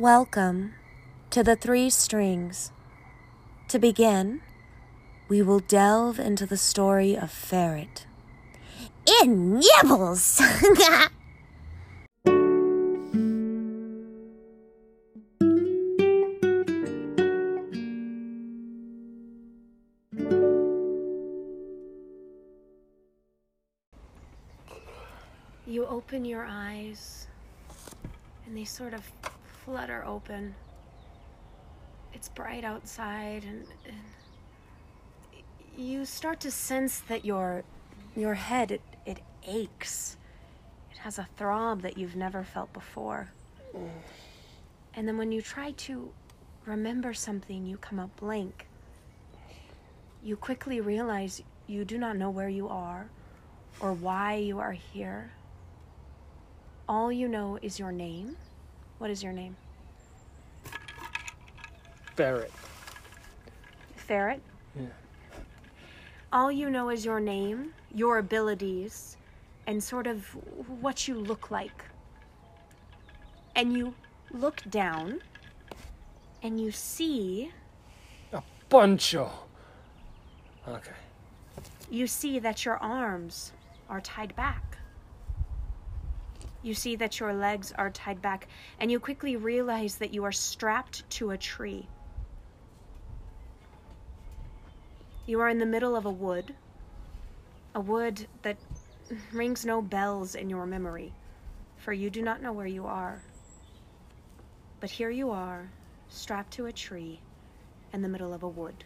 Welcome to the Three Strings. To begin, we will delve into the story of Ferret. In nibbles! You open your eyes, and they sort of flutter open. It's bright outside, and, and you start to sense that your your head it, it aches. It has a throb that you've never felt before. And then when you try to remember something, you come up blank. You quickly realize you do not know where you are or why you are here. All you know is your name. What is your name? Ferret. Ferret? Yeah. All you know is your name, your abilities, and sort of what you look like. And you look down and you see A buncho. Okay. you see that your arms are tied back. You see that your legs are tied back, and you quickly realize that you are strapped to a tree. You are in the middle of a wood, a wood that rings no bells in your memory, for you do not know where you are. But here you are, strapped to a tree in the middle of a wood.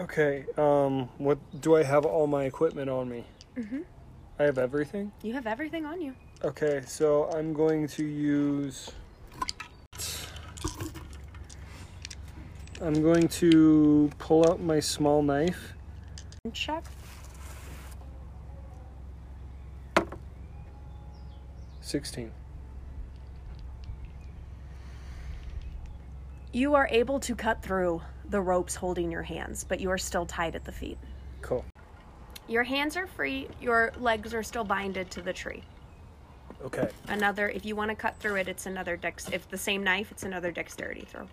Okay. Um. What do I have? All my equipment on me. Mhm. I have everything. You have everything on you. Okay. So I'm going to use. I'm going to pull out my small knife. Check. Sixteen. You are able to cut through the ropes holding your hands, but you are still tied at the feet. Cool. Your hands are free, your legs are still binded to the tree. Okay. Another, if you want to cut through it, it's another dex. If the same knife, it's another dexterity throw.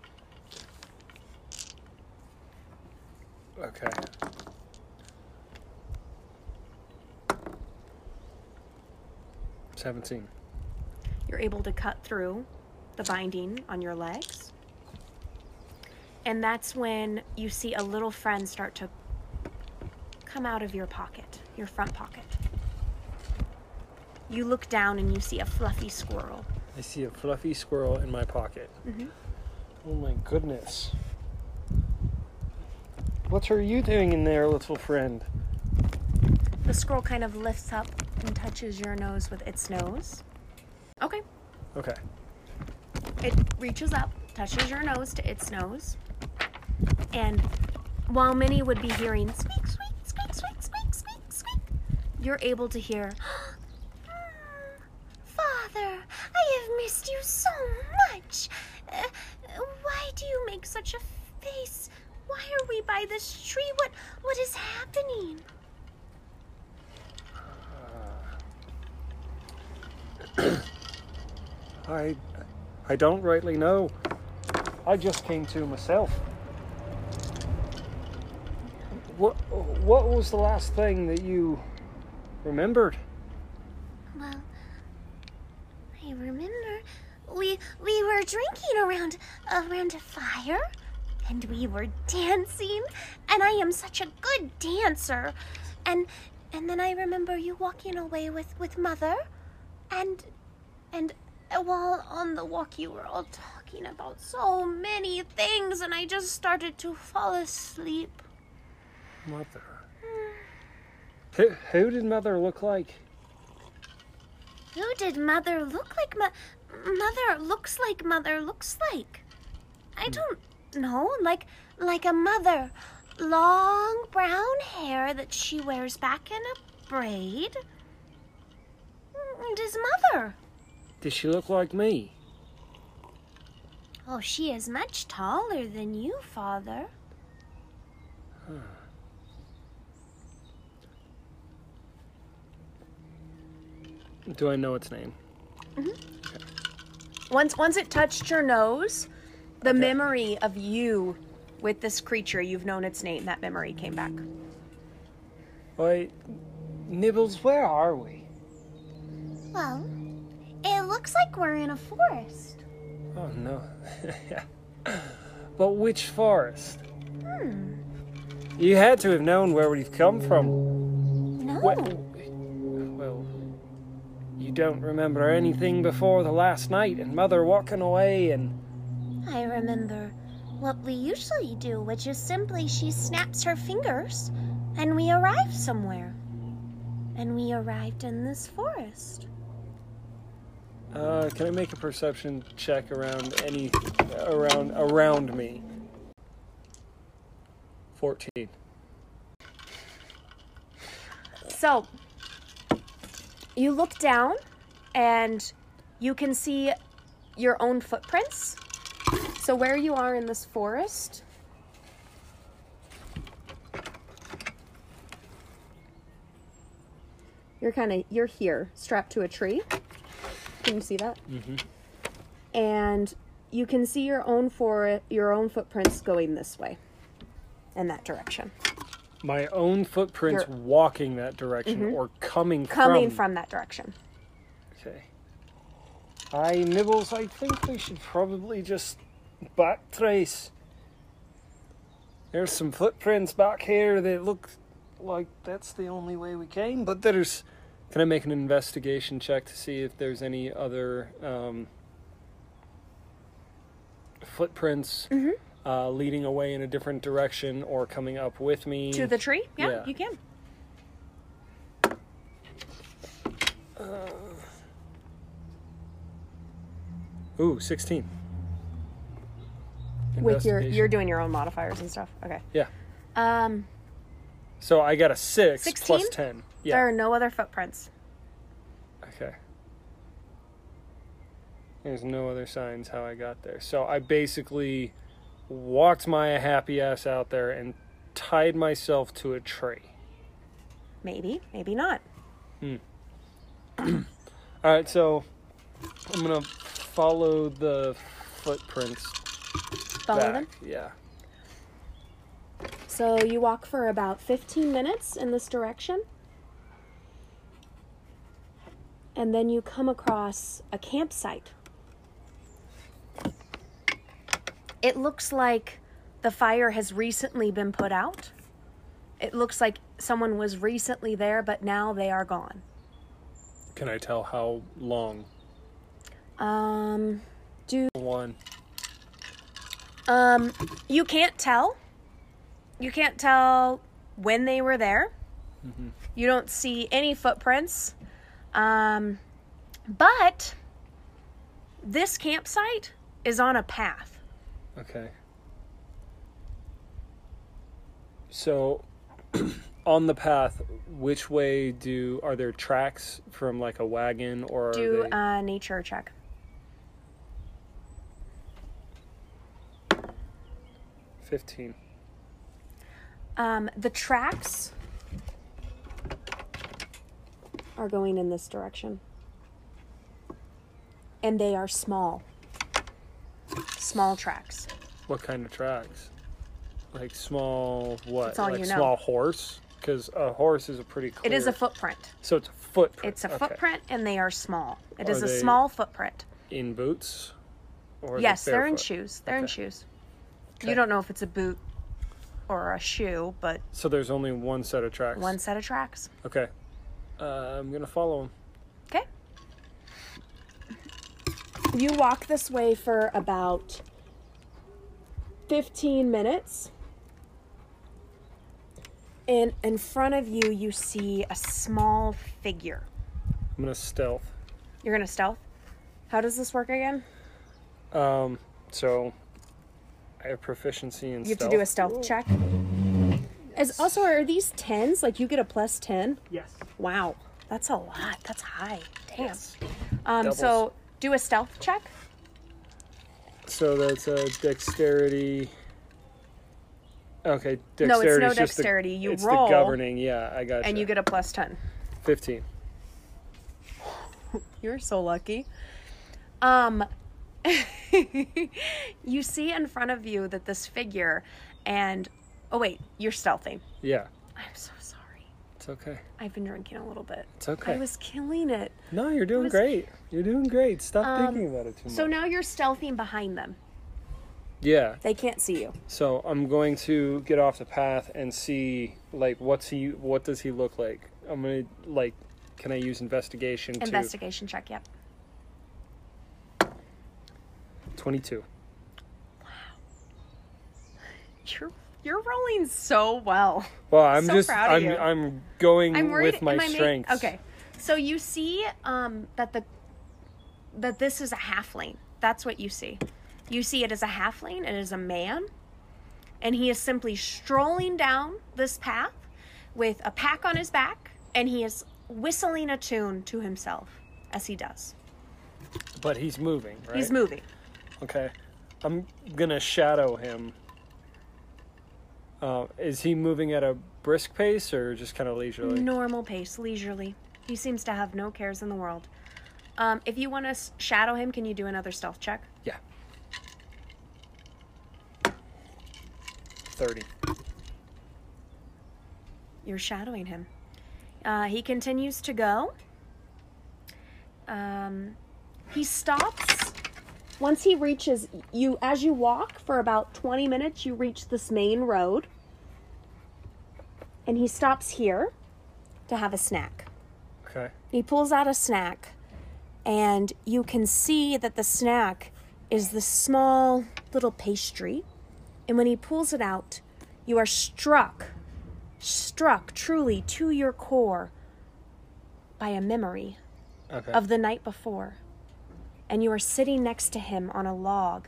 Okay. Seventeen. You're able to cut through the binding on your legs. And that's when you see a little friend start to come out of your pocket, your front pocket. You look down and you see a fluffy squirrel. I see a fluffy squirrel in my pocket. Mhm. Oh my goodness. What are you doing in there, little friend? The squirrel kind of lifts up and touches your nose with its nose. Okay. Okay. It reaches up, touches your nose to its nose. And while many would be hearing squeak, squeak, squeak, squeak, squeak, squeak, squeak, you're able to hear, Father, I have missed you so much. Uh, why do you make such a face? Why are we by this tree? What what is happening? I I don't rightly know. I just came to myself. What what was the last thing that you remembered? Well, I remember we we were drinking around around a fire and we were dancing and I am such a good dancer. And and then I remember you walking away with with mother and and while on the walk you were all talking about so many things and I just started to fall asleep. Mother. Who, who did mother look like? Who did mother look like? Mo- mother looks like mother looks like. I hmm. don't know, like like a mother, long brown hair that she wears back in a braid. And his mother. Does she look like me? Oh, she is much taller than you, father. Do I know its name? Once once it touched your nose, the Okay. memory of you with this creature, you've known its name, that memory came back. Wait, Nibbles, where are we? Well, it looks like we're in a forest. Oh no. but which forest? Hmm. You had to have known where we've come from. No. Well, well, you don't remember anything before the last night and Mother walking away and. I remember what we usually do, which is simply she snaps her fingers and we arrive somewhere. And we arrived in this forest. Uh, can I make a perception check around any around around me? Fourteen. So, you look down and you can see your own footprints. So, where you are in this forest, you're kind of you're here, strapped to a tree. Can you see that? Mm-hmm. And you can see your own for your own footprints going this way, in that direction, My own footprints Your- walking that direction or coming coming from. that direction. Okay. I nibbles. I think we should probably just backtrace. There's some footprints back here that look like that's the only way we came. But there's. Can I make an investigation check to see if there's any other um, footprints uh, leading away in a different direction or coming up with me? To the tree? Yeah, Yeah. you can. Ooh, 16. With your you're doing your own modifiers and stuff. Okay. Yeah. Um So I got a 6 plus 16? 10. there are no other footprints. Okay. There's no other signs how I got there. So I basically walked my happy ass out there and tied myself to a tree. Maybe, maybe not. Hmm. All right, so I'm to follow the footprints Follow back. them. Yeah. So you walk for about 15 minutes in this direction. And then you come across a campsite. It looks like the fire has recently been put out. It looks like someone was recently there, but now they are gone. Can I tell how long? Um, do One. Um, you can't tell. You can't tell when they were there. You don't see any footprints. Um, but this campsite is on a path. Okay. So, on the path, which way do are there tracks from like a wagon or Do they, a nature check. fifteen? Um, the tracks are going in this direction. And they are small. Small tracks. What kind of tracks? Like small what? That's all like you know. small horse? Because a horse is a pretty clear. It is a footprint. So it's a footprint. It's a okay. footprint and they are small. It Are is a they- small footprint. in boots. Or are they Yes, they're in shoes. They're in shoes. Okay. You don't know if it's a boot or a shoe, but So there's only one set of tracks. one set of tracks. Okay. Uh, I'm gonna follow him. Okay. You walk this way for about 15 minutes. And in front of you, you see a small figure. I'm gonna stealth. You're to stealth. How does this work again? Um, so I have proficiency in You have stealth. to do a stealth check. As also, are these tens? Like you get a plus 10? Yes. Wow, that's a lot. That's high. Damn. Um, Doubles. so do a stealth check. So that's a dexterity. Okay, dexterity. No, it's no just the- dexterity. You it's roll, the governing. Yeah, I got and you get a plus 10. fifteen. You're so lucky. Um, you see in front of you that this figure, and oh wait, you're stealthy. Yeah, I'm so sorry. It's okay. I've been drinking a little bit. It's okay. I was killing it. No, you're doing was- great. You're doing great. Stop Um, thinking about it too much. So now you're stealthing behind them. yeah. They can't see you. So I'm going to get off the path and see like what's he what does he look like? I'm gonna like can I use investigation to Investigation check. Yep. twenty two. You're you're rolling so well. Well I'm So just proud of I'm you. I'm going I'm worried. with my am I okay, so you see um, that the that this is a halfling. That's what you see. You see it as a halfling. It is a man, and he is simply strolling down this path with a pack on his back, and he is whistling a tune to himself as he does. But he's moving, right? He's moving. Okay. I'm gonna shadow him. Uh, is he moving at a brisk pace or just kind of leisurely? Normal pace, leisurely. He seems to have no cares in the world. Um, if you want to shadow him, can you do another stealth check? Yeah. Thirty. You're shadowing him. Uh, he continues to go. Um, he stops. Once he reaches you, as you walk for about 20 minutes, you reach this main road. And he stops here to have a snack. Okay. He pulls out a snack, and you can see that the snack is the small little pastry. And when he pulls it out, you are struck, struck truly to your core by a memory Okay. of the night before. And you are sitting next to him on a log.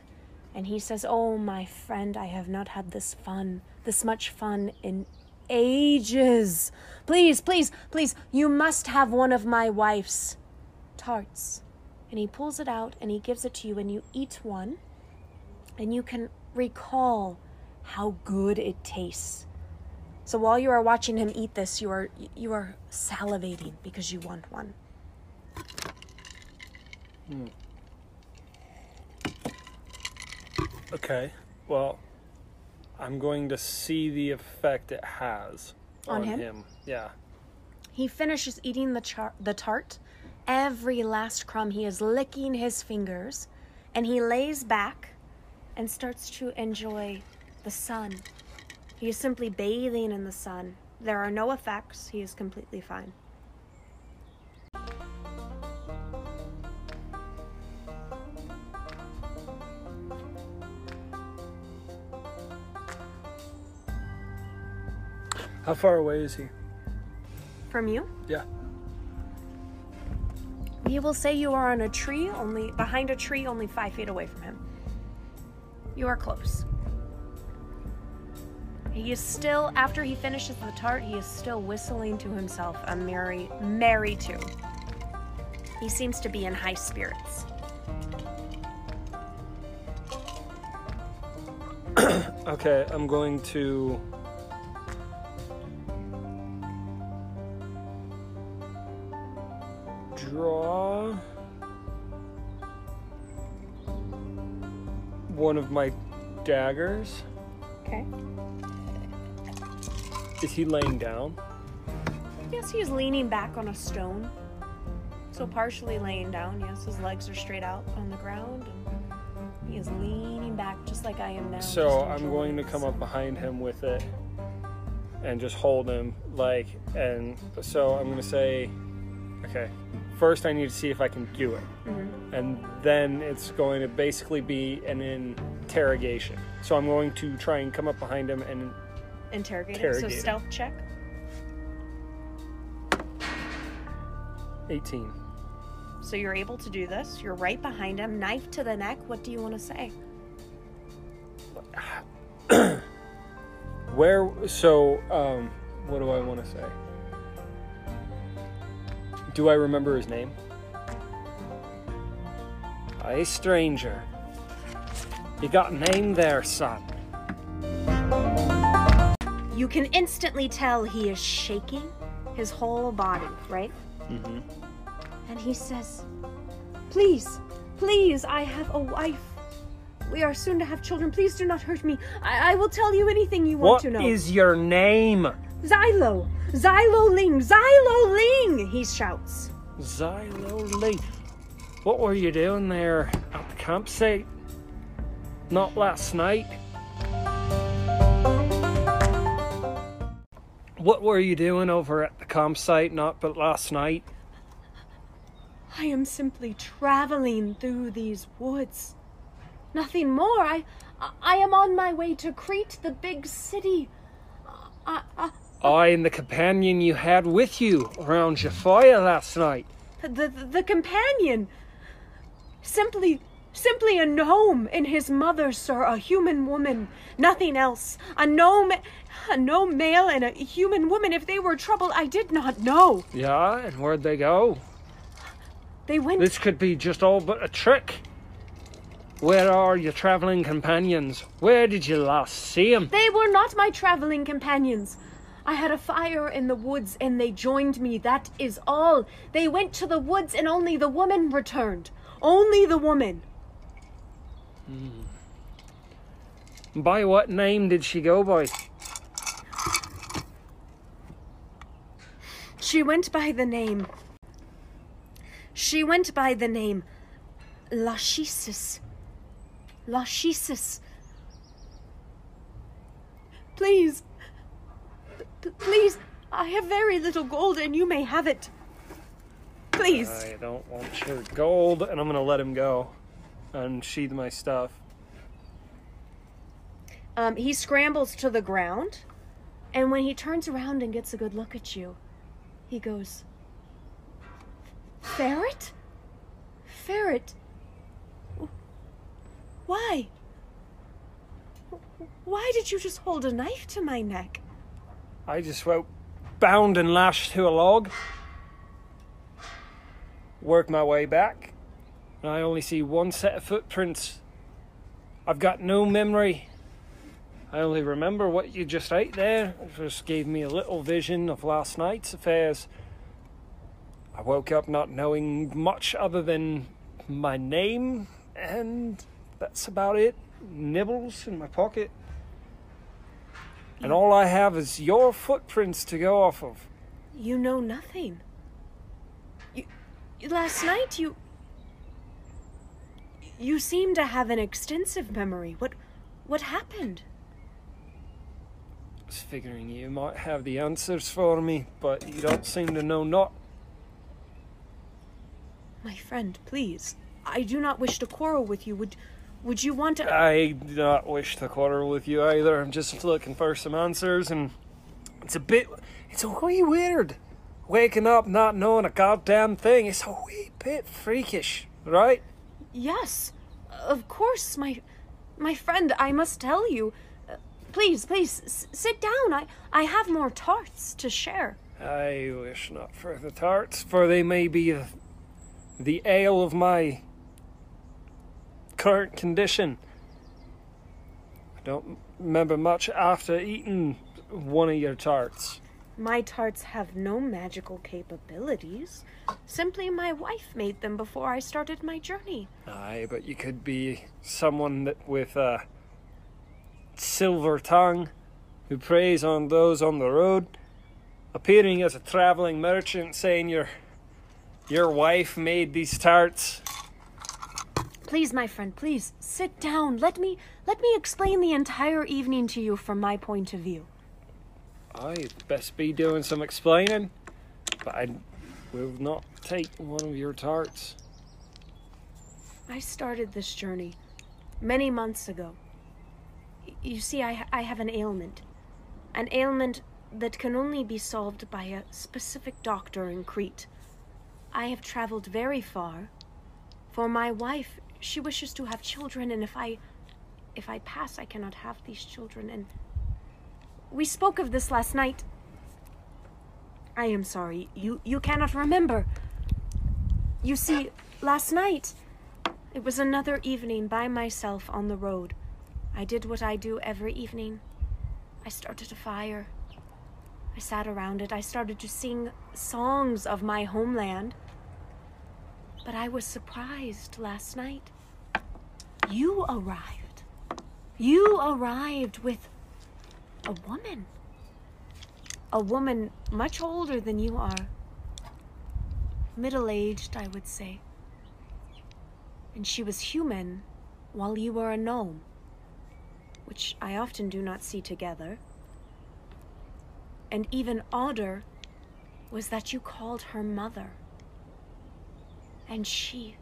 And he says, Oh, my friend, I have not had this fun, this much fun in ages. Please, please, please, you must have one of my wife's tarts. And he pulls it out and he gives it to you, and you eat one. And you can recall how good it tastes. So while you are watching him eat this, you are you are salivating because you want one. Hmm. Okay. Well, I'm going to see the effect it has On on, him? Yeah. He finishes eating the char- the tart. Every last crumb he is licking his fingers and he lays back and starts to enjoy the sun. He is simply bathing in the sun. There are no effects. He is completely fine. How far away is he? From you? Yeah. We will say you are on a tree, only behind a tree, only five feet away from him. You are close. He is still, after he finishes the tart, he is still whistling to himself a merry, merry tune. He seems to be in high spirits. Okay, I'm going to. My daggers. Okay. Is he laying down? Yes, he's leaning back on a stone. So partially laying down, yes, his legs are straight out on the ground and he is leaning back just like I am now. So I'm going to come up behind him with it and just hold him like and so I'm gonna say okay first I need to see if I can do it Mhm. and then it's going to basically be an interrogation so I'm going to try and come up behind him and Interrogate him. So Interrogate him. stealth check. 18 So you're able to do this. You're right behind him, knife to the neck. What do you want to say? where so um what do I want to say do I remember his name A stranger you got a name there son You can instantly tell he is shaking his whole body, right? mm-hmm. And he says, Please, please, I have a wife. We are soon to have children. Please do not hurt me. I, I will tell you anything you want What to know. is your name? Xylo! Xylo Ling! Xylo Ling! He shouts. Xylo Ling. What were you doing there at the campsite? Not last night. What were you doing over at the campsite not but last night? I am simply traveling through these woods. Nothing more. I, I am on my way to Crete, the big city. I, I, I and the companion you had with you around your fire last night. the, the, the companion. Simply, simply a gnome and his mother, sir, a human woman. Nothing else. A gnome, a gnome male and a human woman. If they were troubled, I did not know. Yeah, and where'd they go? They went. This could be just all but a trick. Where are your traveling companions? Where did you last see them? They were not my traveling companions. I had a fire in the woods and they joined me. That is all. They went to the woods and only the woman returned. Only the woman. Mm. By what name did she go by? She went by the name. She went by the name Lachesis. Lachesis. Please. P- please. I have very little gold and you may have it. Please. I don't want your gold, and I'm gonna let him go and sheath my stuff. Um, he scrambles to the ground, and when he turns around and gets a good look at you, he goes, Ferret? Ferret? Why? Why did you just hold a knife to my neck? I just went bound and lashed to a log, work my way back, and I only see one set of footprints. I've got no memory. I only remember what you just ate there. It just gave me a little vision of last night's affairs. I woke up not knowing much other than my name, and that's about it. Nibbles in my pocket. And all I have is your footprints to go off of. You know nothing. You, last night you. You seem to have an extensive memory. What, what happened? I was figuring you might have the answers for me, but you don't seem to know not. My friend, please. I do not wish to quarrel with you. Would would you want to I do not wish to quarrel with you either. I'm just looking for some answers, and it's a bit. It's a wee weird. Waking up not knowing a goddamn thing. It's a wee bit freakish, right? Yes. Of course, my my friend, I must tell you. Uh, please, please sit down. I I have more tarts to share. I wish not for the tarts, for they may be the, the ale of my current condition. I don't remember much after eating one of your tarts. My tarts have no magical capabilities. Simply my wife made them before I started my journey. Aye, but you could be someone that with a silver tongue who preys on those on the road, appearing as a traveling merchant, saying your your wife made these tarts. Please, my friend, please sit down. Let me let me explain the entire evening to you from my point of view. I'd best be doing some explaining, but I will not take one of your tarts. I started this journey many months ago. You see, I, I have an ailment. An ailment that can only be solved by a specific doctor in Crete. I have traveled very far. For my wife, she wishes to have children, and if I. if I pass, I cannot have these children, and. We spoke of this last night. I am sorry. You you cannot remember. You see, last night it was another evening by myself on the road. I did what I do every evening. I started a fire. I sat around it. I started to sing songs of my homeland. But I was surprised last night. You arrived. You arrived with a woman. A woman much older than you are. Middle aged, I would say. And she was human while you were a gnome, which I often do not see together. And even odder was that you called her mother. And she.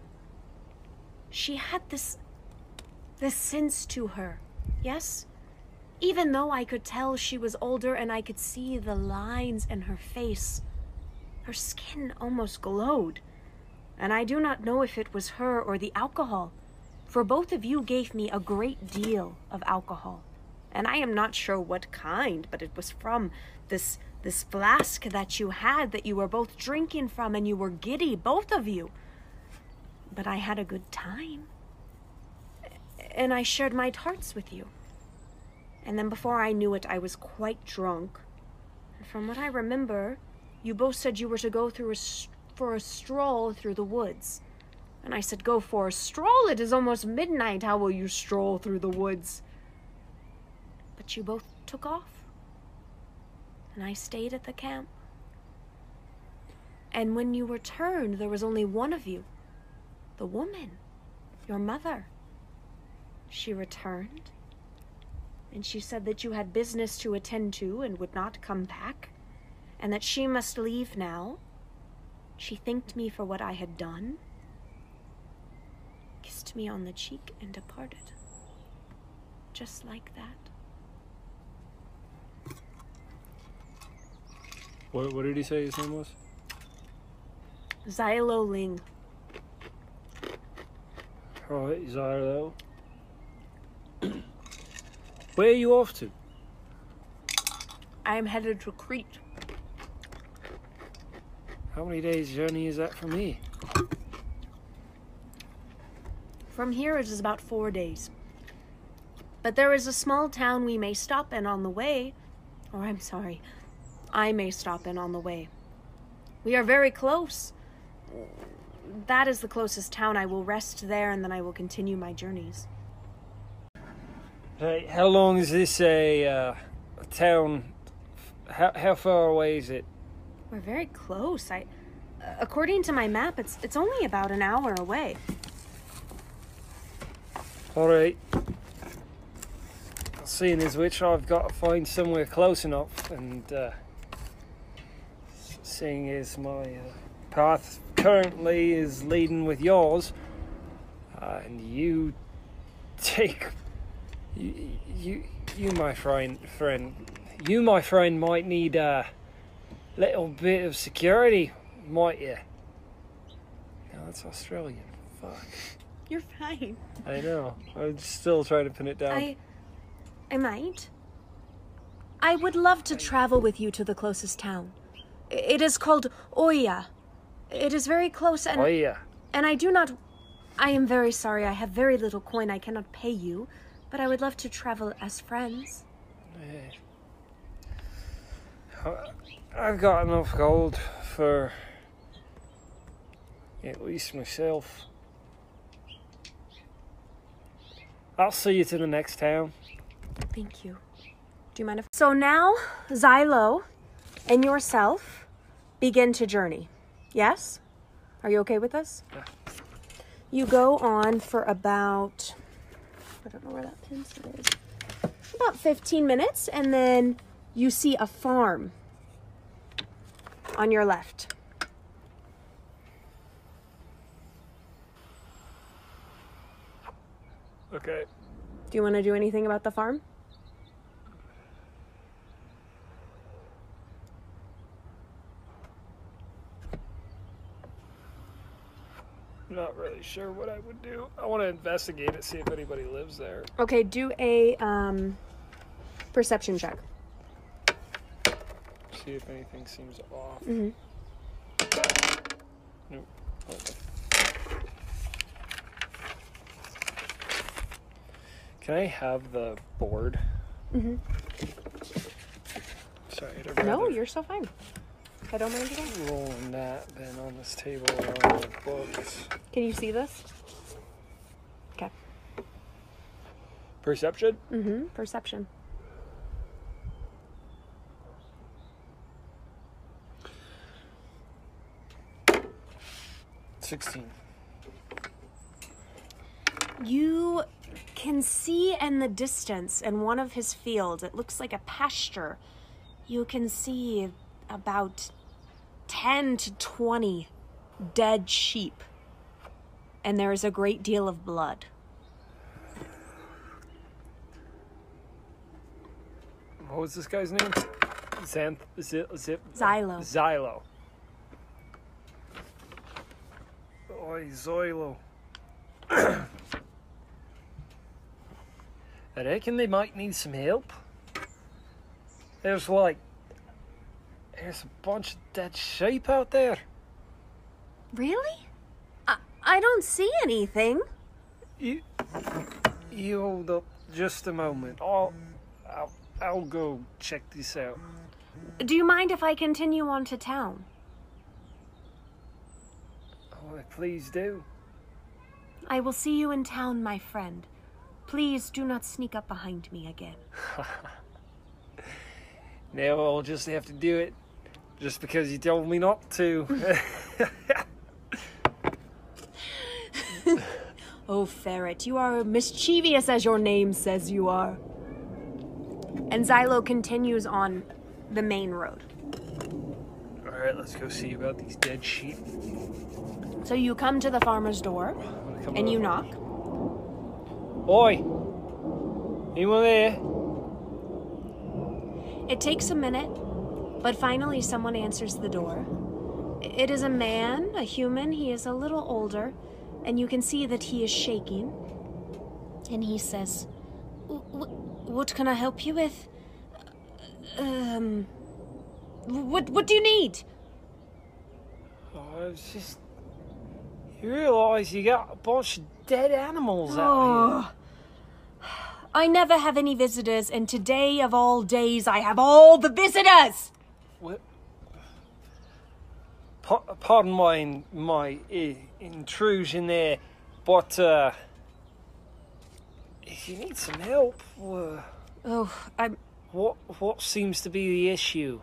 She had this. this sense to her, yes? Even though I could tell she was older and I could see the lines in her face, her skin almost glowed. And I do not know if it was her or the alcohol, for both of you gave me a great deal of alcohol. And I am not sure what kind, but it was from this this flask that you had that you were both drinking from and you were giddy, both of you. But I had a good time. And I shared my tarts with you. And then before I knew it, I was quite drunk. And from what I remember, you both said you were to go through a, for a stroll through the woods. And I said, Go for a stroll. It is almost midnight. How will you stroll through the woods? But you both took off. And I stayed at the camp. And when you returned, there was only one of you the woman, your mother. She returned. And she said that you had business to attend to and would not come back, and that she must leave now. She thanked me for what I had done, kissed me on the cheek, and departed. Just like that. What, what did he say his name was? Xylo Ling. Right, Xylo. Where are you off to? I am headed to Crete. How many days journey is that from here? From here, it is about four days. But there is a small town we may stop in on the way. Or, I'm sorry, I may stop in on the way. We are very close. That is the closest town. I will rest there and then I will continue my journeys. Hey, how long is this a, uh, a town? How, how far away is it? We're very close. I, according to my map, it's it's only about an hour away. Alright. Seeing as which, I've got to find somewhere close enough, and uh, seeing as my uh, path currently is leading with yours, uh, and you take. You, you, you, my friend, friend, you, my friend, might need a little bit of security, might you? No, that's Australian. Fuck. You're fine. I know. I'm still trying to pin it down. I, I might. I would love to travel with you to the closest town. It is called Oya. It is very close, and yeah. and I do not. I am very sorry. I have very little coin. I cannot pay you, but I would love to travel as friends. I've got enough gold for at least myself. I'll see you to the next town. Thank you. Do you mind if? So now, Xylo, and yourself begin to journey. Yes? Are you okay with this? Yeah. You go on for about. I don't know where that pencil is. About 15 minutes, and then you see a farm on your left. Okay. Do you want to do anything about the farm? Not really sure what I would do. I want to investigate it, see if anybody lives there. Okay, do a um, perception check. See if anything seems off. Mm-hmm. Nope. Okay. Can I have the board? Mm-hmm. Sorry, No, rather- you're so fine. I don't mind all. rolling that then on this table around the books. Can you see this? Okay. Perception? Mm-hmm. Perception. Sixteen. You can see in the distance in one of his fields, it looks like a pasture. You can see about 10 to 20 dead sheep. And there is a great deal of blood. What was this guy's name? Xanth Zip Zip Xylo. Xylo. Oi, Zoilo. I reckon they might need some help. There's like there's a bunch of dead sheep out there. Really? I, I don't see anything. You you hold up just a moment. I'll I'll, I'll go check this out. Do you mind if I continue on to town? Oh, please do. I will see you in town, my friend. Please do not sneak up behind me again. Now I'll just have to do it just because you told me not to. Oh, Ferret, you are mischievous as your name says you are. And Xylo continues on the main road. Alright, let's go see about these dead sheep. So you come to the farmer's door and you knock. Oi! Anyone there? It takes a minute, but finally someone answers the door. It is a man, a human. He is a little older, and you can see that he is shaking. And he says, "W- w- "What can I help you with? Um, what what do you need?" Oh, it's just. You realise you got a bunch of dead animals out Oh. I never have any visitors, and today of all days, I have all the visitors. Here. What? Pa- pardon my my intrusion there, but uh, if you need some help, uh, Oh, I'm what what seems to be the issue?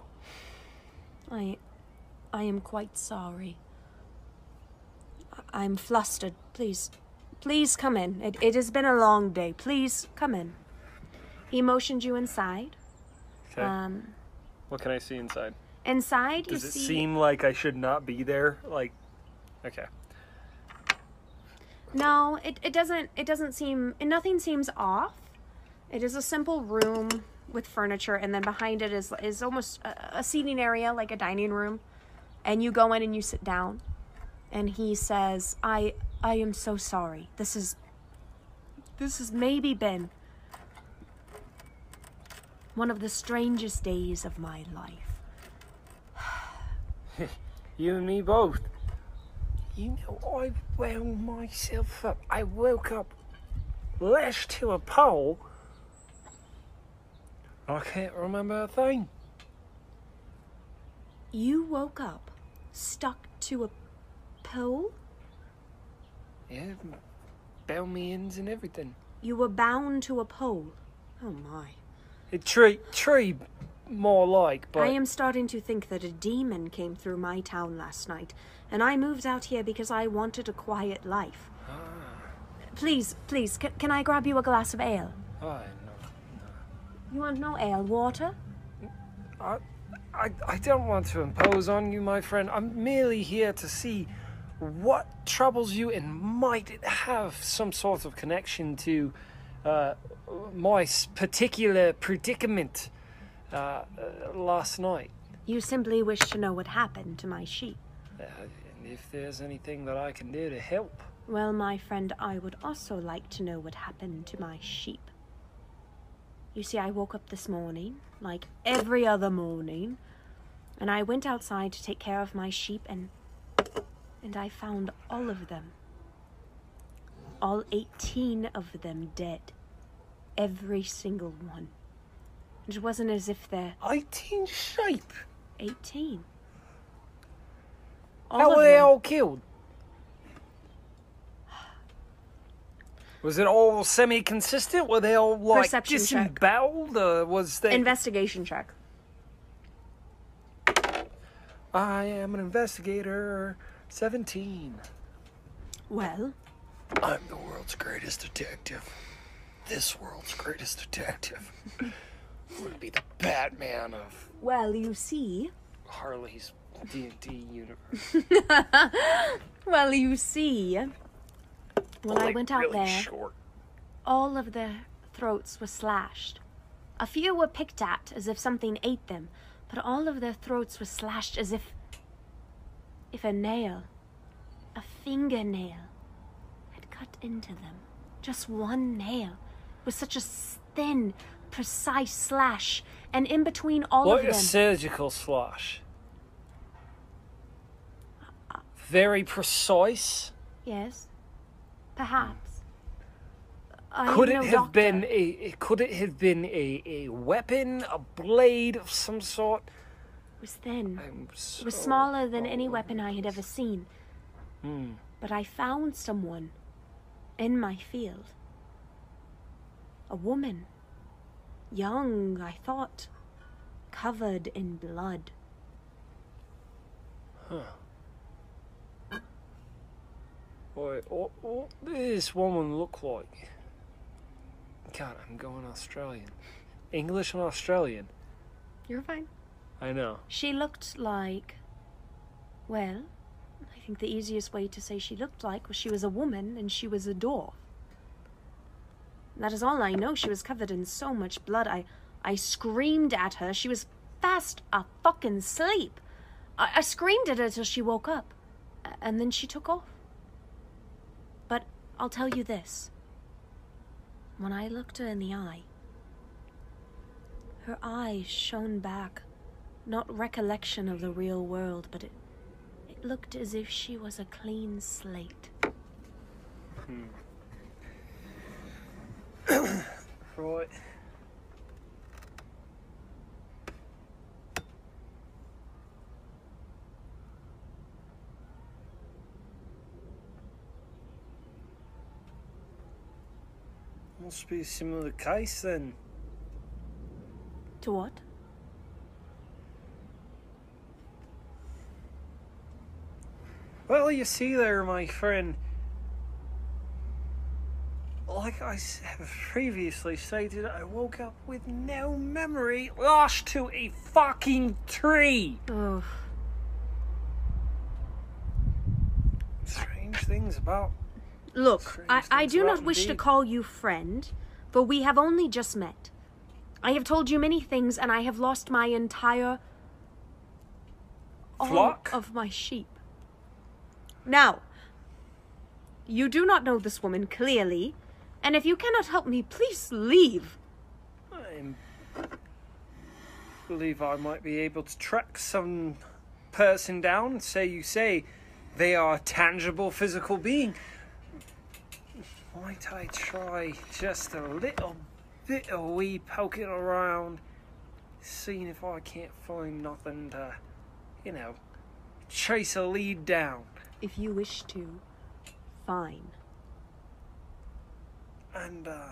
I I am quite sorry. I'm flustered. Please, please come in. It, it has been a long day. Please come in. He motioned you inside. Okay. Um, what can I see inside? Inside Does you it see. seem like I should not be there? Like, okay. No, it, it doesn't. It doesn't seem. Nothing seems off. It is a simple room with furniture, and then behind it is is almost a, a seating area, like a dining room. And you go in and you sit down, and he says, "I I am so sorry. This is this has maybe been one of the strangest days of my life." You and me both. You know, I wound myself up. I woke up lashed to a pole. I can't remember a thing. You woke up stuck to a pole. Yeah, bound me ends and everything. You were bound to a pole. Oh my. A tree, tree, more like, but I am starting to think that a demon came through my town last night, and I moved out here because I wanted a quiet life. Please, please, can, can I grab you a glass of ale? I know. You want no ale? Water? I, I, I don't want to impose on you, my friend. I'm merely here to see what troubles you and might it have some sort of connection to uh, my particular predicament uh, uh, last night. You simply wish to know what happened to my sheep. Uh, and if there's anything that I can do to help. Well, my friend, I would also like to know what happened to my sheep. You see, I woke up this morning, like every other morning, and I went outside to take care of my sheep, and and I found all of them. All 18 of them dead. Every single one. It wasn't as if they're 18 sheep! 18. All How were they them. all killed? Was it all semi-consistent? Were they all like Perception check. disemboweled, or was they? Investigation check. I am an investigator. Seventeen. Well, I'm the world's greatest detective. This world's greatest detective. Would be the Batman of well, you see. Harley's D&D universe. Well, you see. When I went out really there, short. all of their throats were slashed. A few were picked at as if something ate them, but all of their throats were slashed as if. if a nail, a fingernail, had cut into them. Just one nail, with such a thin, precise slash, and in between all What of a them. surgical slash. Very precise. yes, perhaps. I Could it have doctor. been a? Could it have been a, a weapon, a blade of some sort? It was thin. So It was smaller than any weapon I had ever seen. Hmm. But I found someone in my field. A woman. Young, I thought. Covered in blood. Huh. Boy, what, what does this woman look like? God, I'm going Australian. English and Australian. You're fine. I know. She looked like. Well, I think the easiest way to say she looked like was she was a woman and she was a dwarf. That is all I know. She was covered in so much blood. I, I screamed at her. She was fast a fucking sleep. I, I screamed at her till she woke up, and then she took off. But I'll tell you this. When I looked her in the eye, her eyes shone back not recollection of the real world, but it, it looked as if she was a clean slate. Hmm. Right. Must be a similar case then. To what? Well, you see there, my friend. Like I have previously stated, I woke up with no memory, lashed to a fucking tree. Oh, Strange things about. look, I, I do not wish to call you friend, for we have only just met. I have told you many things, and I have lost my entire Flock? of my sheep. Now, you do not know this woman clearly, and if you cannot help me, please leave. I believe I might be able to track some person down. Say you say they are a tangible physical being. Might I try just a little bit of wee poking around, seeing if I can't find nothing to, you know, chase a lead down. If you wish to, fine. And uh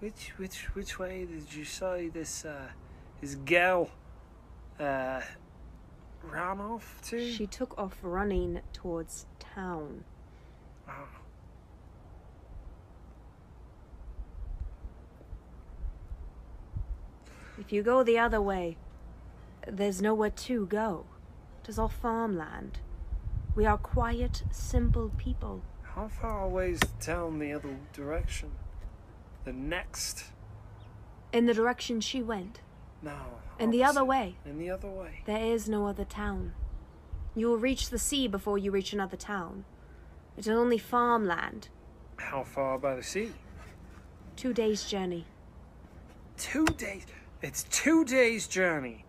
which which which way did you say this uh this gal uh ran off to? She took off running towards town. Ah. If you go the other way, there's nowhere to go. It is all farmland. We are quiet, simple people. How far away is the town the other direction? The next In the direction she went, no. in the other way, In the other way. there is no other town. You will reach the sea before you reach another town. It is only farmland. How far by the sea? Two days' journey. Two days. It's two days journey.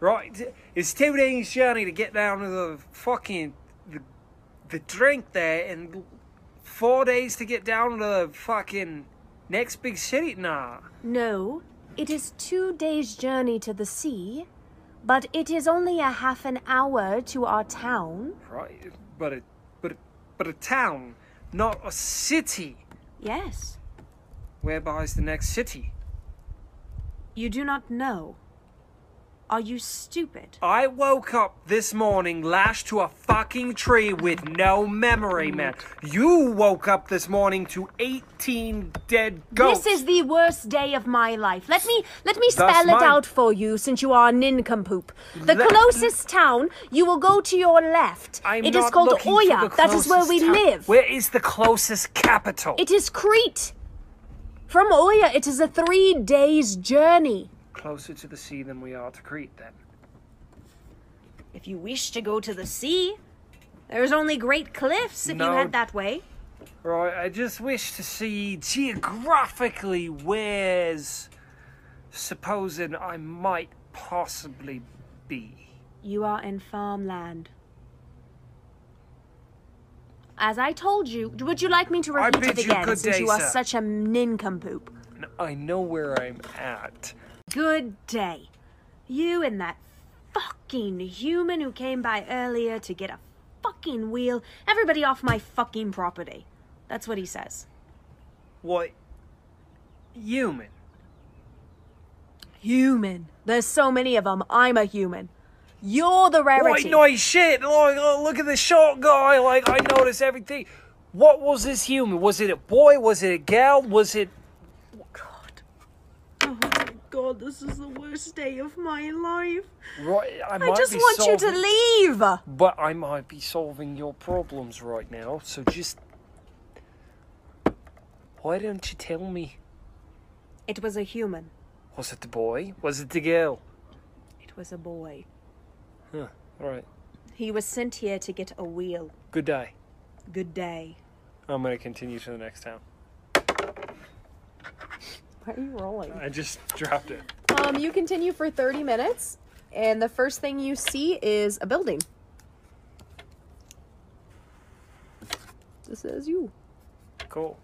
Right, it's two days journey to get down to the fucking the, the drink there, and four days to get down to the fucking next big city. Nah, No, it is two days' journey to the sea, But it is only a half an hour to our town. Right, but a but a, but a town, not a city. Yes. Whereby is the next city? You do not know. Are you stupid? I woke up this morning lashed to a fucking tree with no memory, man. You woke up this morning to 18 dead goats. This is the worst day of my life. Let me let me spell it out for you since you are a nincompoop. The Let- closest town, you will go to your left. I'm It is called Oya. That is where we live. Where is the closest capital? It is Crete. From Oya, it is a three days journey. Closer to the sea than we are to Crete, then. If you wish to go to the sea, there's only great cliffs if you No. head that way. Right, I just wish to see geographically where's supposing I might possibly be. You are in farmland. As I told you, would you like me to repeat it you again good since day, you are sir. such a nincompoop? I know where I'm at. Good day. You and that fucking human who came by earlier to get a fucking wheel. Everybody off my fucking property. That's what he says. What? Human. Human. There's so many of them. I'm a human. You're the rarity. nice shit. Like, oh, look at this short guy. Like, I notice everything. What was this human? Was it a boy? Was it a gal? Was it. God. This is the worst day of my life. Right, I, I just want you to leave. But I might be solving your problems right now, so just. Why don't you tell me? It was a human. Was it the boy? Was it the girl? It was a boy. Huh, alright. He was sent here to get a wheel. Good day. Good day. I'm gonna continue to the next town. Why are you rolling? I just dropped it. Um, you continue for 30 minutes, and the first thing you see is a building. This is you. Cool.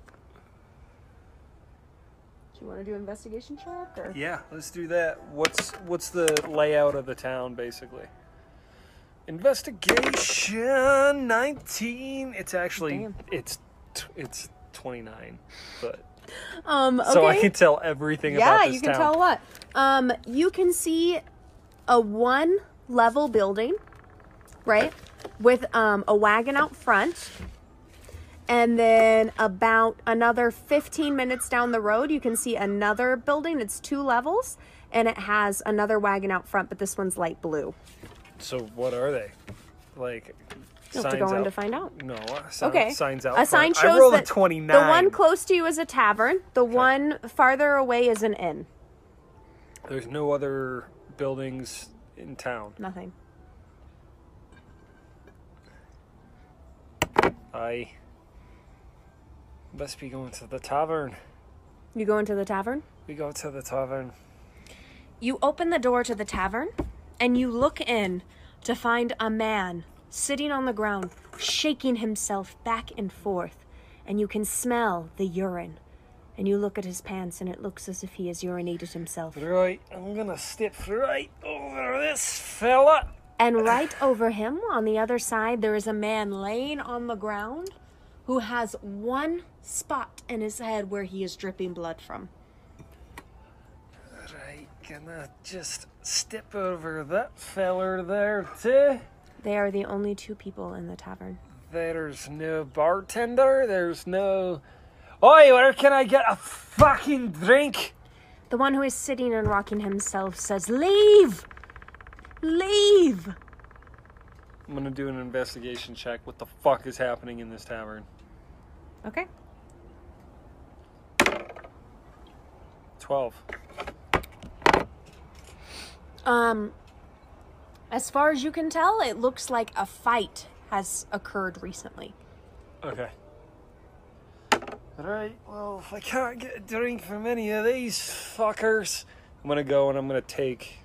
Do you want to do investigation check or? Yeah, let's do that. What's what's the layout of the town basically? Investigation 19. It's actually Damn. it's it's 29, but Um, okay. so I can tell everything yeah, about this you can town. tell a lot. Um, you can see a one level building, right? With um, a wagon out front. And then about another 15 minutes down the road, you can see another building. It's two levels and it has another wagon out front, but this one's light blue. So what are they? Like You'll have to go in out- to find out. No, uh, si- Okay. signs out. A sign front. shows I that a 29. the one close to you is a tavern. The one farther away is an inn. There's no other buildings in town. Nothing. I must be going to the tavern. You go into the tavern. We go to the tavern. You open the door to the tavern and you look in to find a man sitting on the ground, shaking himself back and forth. And you can smell the urine. And you look at his pants and it looks as if he has urinated himself. Right, I'm gonna step right over this fella. And right over him on the other side, there is a man laying on the ground who has one spot in his head where he is dripping blood from. Right, gonna just step over that feller there too. They are the only two people in the tavern. There's no bartender, there's no. Oi, where can I get a fucking drink? The one who is sitting and rocking himself says, Leave! Leave! I'm gonna do an investigation check. What the fuck is happening in this tavern? Okay. 12. Um, as far as you can tell, it looks like a fight has occurred recently. Okay. Alright, well, if I can't get a drink from any of these fuckers, I'm gonna go and I'm gonna take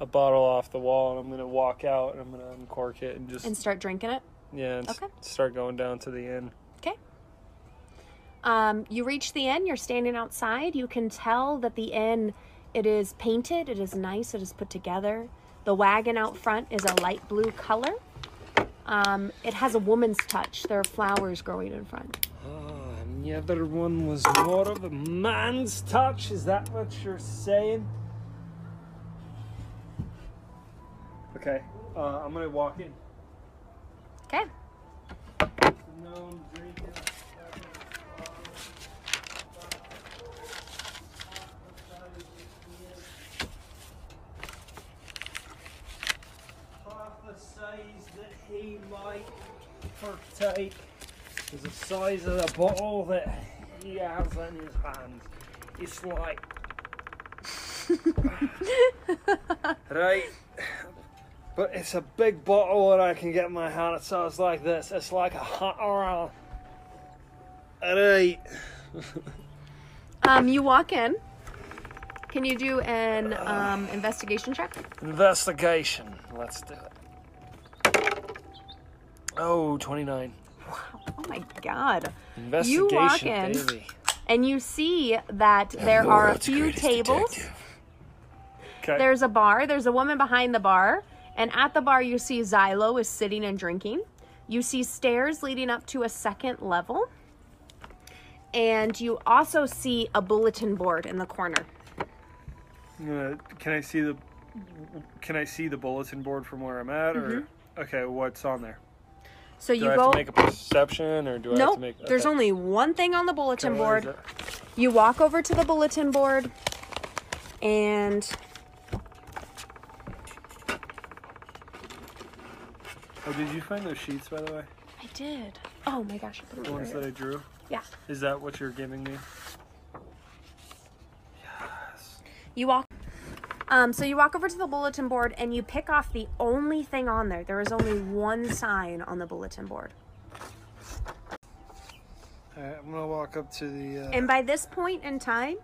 a bottle off the wall and I'm gonna walk out and I'm gonna uncork it and just, And start drinking it. yeah, and s- okay. start going down to the inn. Okay. Um, you reach the inn, you're standing outside. You can tell that the inn It is painted, it is nice, it is put together. The wagon out front is a light blue color. Um, it has a woman's touch. There are flowers growing in front. Oh, and the other one was more of a man's touch. Is that what you're saying? Okay, uh, I'm gonna walk in. Okay. No, might partake is the size of the bottle that he has in his hands. It's like. right. But it's a big bottle that I can get in my hand. It sounds like this. It's like a hot around. Alright. Um, you walk in. Can you do an um, investigation check? Investigation. Let's do it. Oh, 29. Oh my god. Investigation, walk in. baby. And you see that there are a few tables. Okay. There's a bar. There's a woman behind the bar. And at the bar, you see Xylo is sitting and drinking. You see stairs leading up to a second level. And you also see a bulletin board in the corner. Uh, can I see the Can I see the bulletin board from where I'm at, or okay, what's on there? So Do you I go. have to make a perception, or do I have Nope. to make? There's only one thing on the bulletin Okay, board. You walk over to the bulletin board and Oh, did you find those sheets, by the way? I did. Oh my gosh, I The ones that I drew. Yeah. Is that what you're giving me? Yes. You walk. Um, so you walk over to the bulletin board and you pick off the only thing on there. There is only one sign on the bulletin board. All right, I'm gonna walk up to the. Uh, And by this point in time,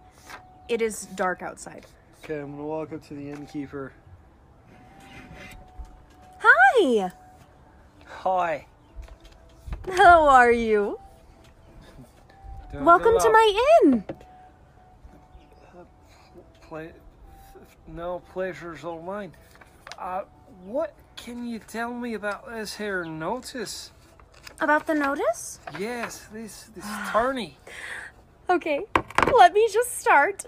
it is dark outside. okay, I'm gonna walk up to the innkeeper. Hi. Hi. How are you? Doing Welcome good? to my inn. Play, no pleasure's all mine. Uh, what can you tell me about this here notice? About the notice? Yes, this this tourney. Okay. Let me just start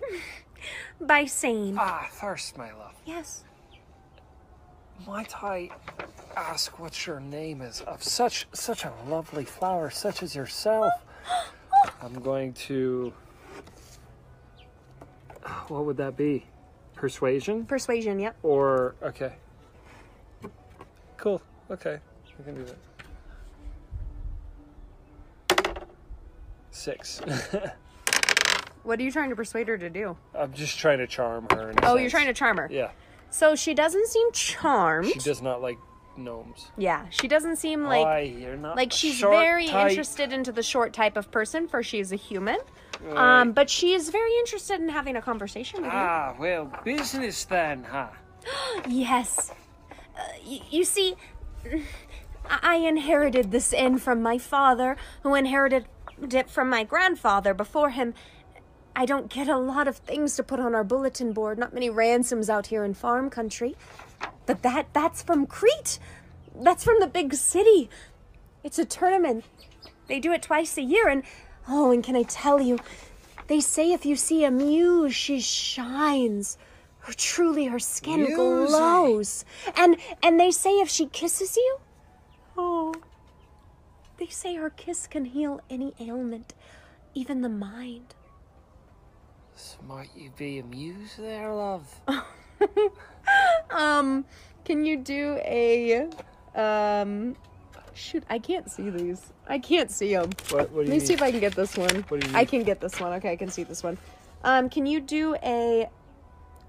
by saying Ah, first, my love, yes. might I ask what your name is of such such a lovely flower such as yourself? I'm going to. What would that be? Persuasion Persuasion. Yep. or okay? Cool. Okay, we can do that. Six. What are you trying to persuade her to do? I'm just trying to charm her. Oh, you're trying to charm her. Yeah, So she doesn't seem charmed. she does not like gnomes. Yeah, she doesn't seem like Why like she's very tight- interested into the short type of person for she is a human. Right. Um, but she is very interested in having a conversation with you. Ah, well, business then, huh? you. Yes. Uh, y- you see, I-, I inherited this inn from my father, who inherited it from my grandfather before him. I don't get a lot of things to put on our bulletin board, not many ransoms out here in farm country. But that that's from Crete. That's from the big city. It's a tournament. They do it twice a year and oh, and can I tell you, they say if you see a muse, she shines. Her truly her skin Muse? glows. And and they say if she kisses you, oh, they say her kiss can heal any ailment, even the mind. So might you be amused there, love? Um, can you do a um shoot, I can't see these. I can't see them. What, what do Let me see if I can get this one. What do you I can get this one. Okay, I can see this one. Um, can you do a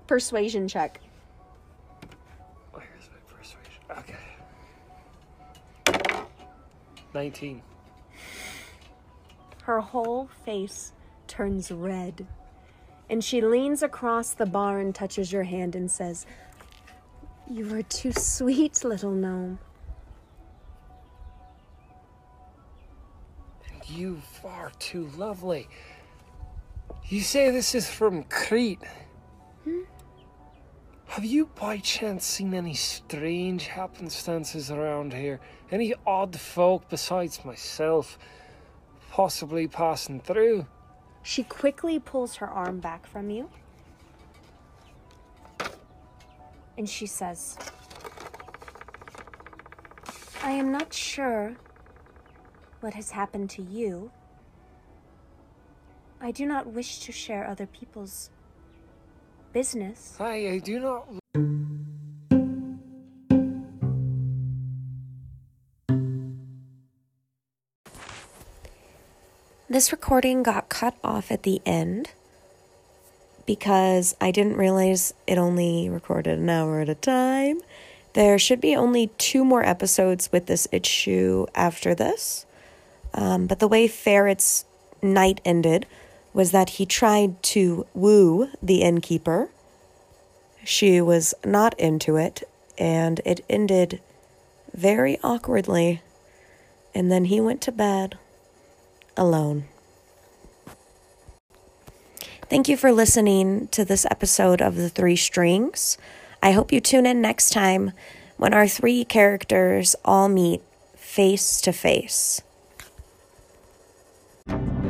persuasion check? Where's my persuasion? Okay. 19. Her whole face turns red. And she leans across the bar and touches your hand and says, You are too sweet, little gnome. You far too lovely. You say this is from Crete. Hmm? Have you by chance seen any strange happenstances around here? Any odd folk besides myself possibly passing through? She quickly pulls her arm back from you. And she says, I am not sure what has happened to you. I do not wish to share other people's business. I, I do not. This recording got cut off at the end because I didn't realize it only recorded an hour at a time. There should be only two more episodes with this issue after this. Um, but the way Ferret's night ended was that he tried to woo the innkeeper. She was not into it, and it ended very awkwardly. And then he went to bed alone. Thank you for listening to this episode of The Three Strings. I hope you tune in next time when our three characters all meet face to face thank you